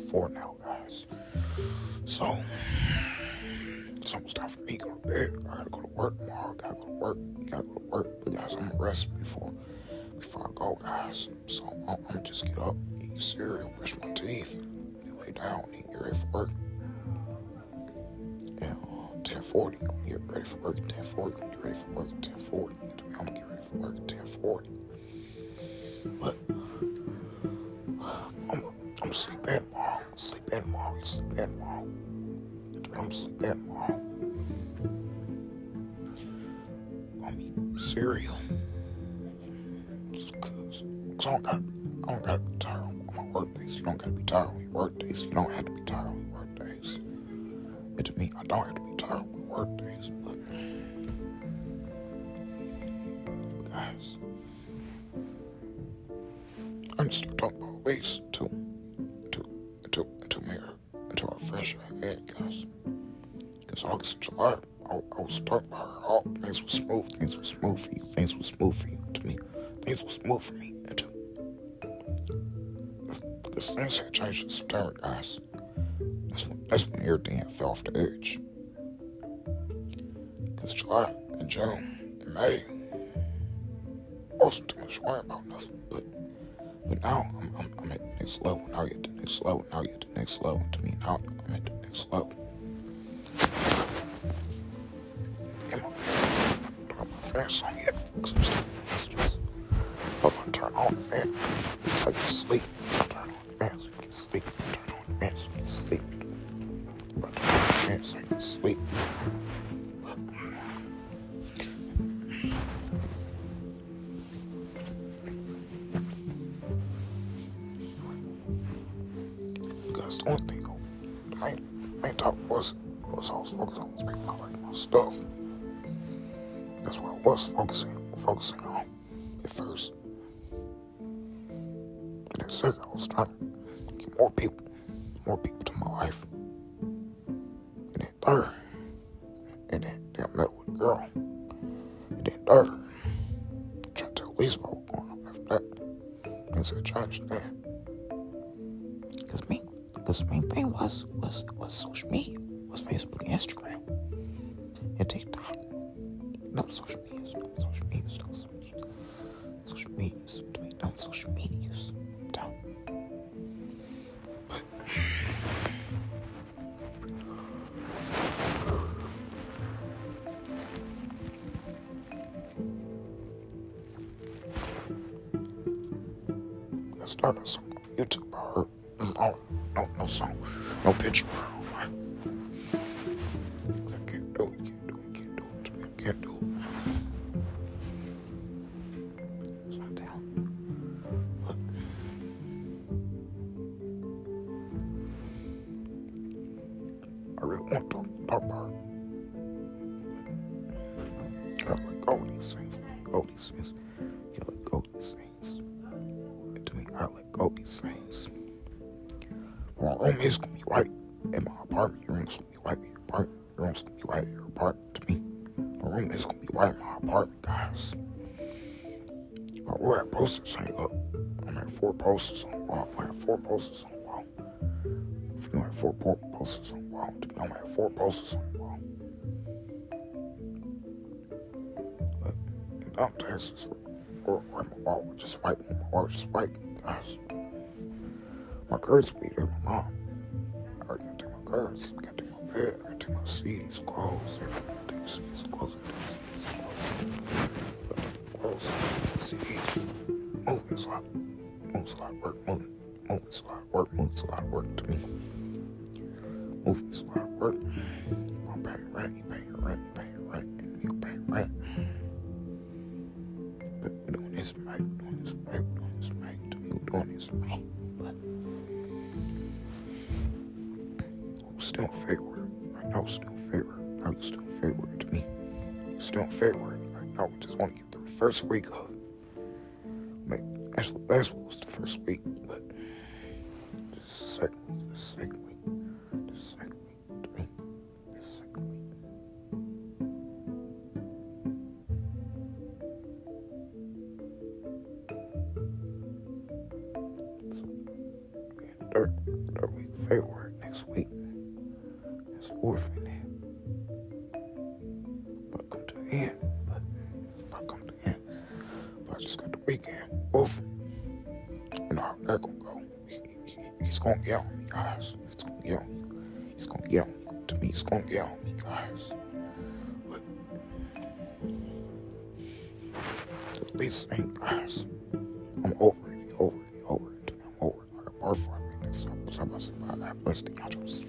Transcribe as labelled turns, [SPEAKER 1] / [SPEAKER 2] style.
[SPEAKER 1] four now, guys. So it's almost time for me to go to bed. I gotta go to work tomorrow. I gotta go to work. I gotta go to work. But guys, I'm gonna rest before before I go, guys. So I'm, I'm gonna just get up, eat cereal, brush my teeth, and lay down, and get ready for work. And uh, 1040, I'm gonna get ready for work at 1040. I'm gonna get ready for work at 1040. I'm gonna get ready for work at 1040. But I'm sleep in. I'm eating cereal. Cause, cause I don't gotta, I don't gotta be tired on my work days. You don't gotta be tired on your work days. You don't have to be tired on your work days. And to me, I don't have to be tired on my work days. But, guys, I'm gonna talking about race to, to, to, to make to our fresh head, guys. Because August July, I, I was talking about her. All things were smooth. Things were smooth for you. Things were smooth for you. To me, things were smooth for me. And uh, to because things had changed in September, guys. That's when, that's when everything had fell off the edge. Because July and June and May I wasn't too much worried about nothing, but but now I'm, I'm, I'm, at the next level. Now you're at the next level. Now you're at the next level. To me, now I'm at the next level. Still, it's just, but I turn on fan, it's like you sleep. Turn on fan so you can sleep. Turn on fan so you can sleep. Turn on the so you can sleep. Because the only thing the main, main topic was was I was focused on making my like my stuff. That's what I was focusing focusing on at first. And then second, I was trying to get more people, more people to my life. And then third, and then, I met with a girl. And then third, trying to tell Lisa what was going on after that. Things had changed then. Cause me, the main thing was was was social media, was Facebook and Instagram, and. No social media, no social media, no social, social media, no social media. No. But I started some YouTube. I heard no, no, no song, no picture. Do it to me, I can't do I'm down. But I really want to talk about. I let go of these things. I let go of these things. You let go of these things. And to me, I let go of these things. My room is gonna be white. In my apartment, your room's gonna be white. Your apartment, your room's gonna be white. Your apartment, to me, room is gonna be white. My apartment, guys. My wall had posters hang up. I'm at four posters on the wall. I have four posters on the wall. If you don't have four po- posters on the wall, I'm at four posters on the wall. But in Dumb Texas, or, or my wall just white. My wall just white, guys. My will be there, my mom. I already got to take my curtains. I got to take got to my CDs, clothes, everything. I take CDs, clothes, everything. Clothes, CDs. Moving's a lot. Moves a lot of work. Moving. Moving's a lot of work. Moves a lot of work to me. Moving's a lot of work. I'm paying rent. You paying rent. You paying rent. And you paying rent. But we're doing this right. We're doing this right. We're doing this right. To me, we're doing this right. But still in Now, it's still February. Now it's still February to me. Still February. Right now, we just want to get through the first week of. Like, actually, last week was the first week, but the second week. The second week. The second week to me. The second week. So, yeah, third, third week week. It's fourth in there. But come to the end. But, but come to the end. But I just got the weekend. Oof. You know how that gonna go. He, he, he's gonna get on me, guys. He's gonna get on me. He's gonna get on me. To me, he's gonna get on me, guys. But at least ain't guys. I'm over it. Over it. Over it. I'm over it. I got bar five minutes. I'm about to say, I got busted. Y'all just.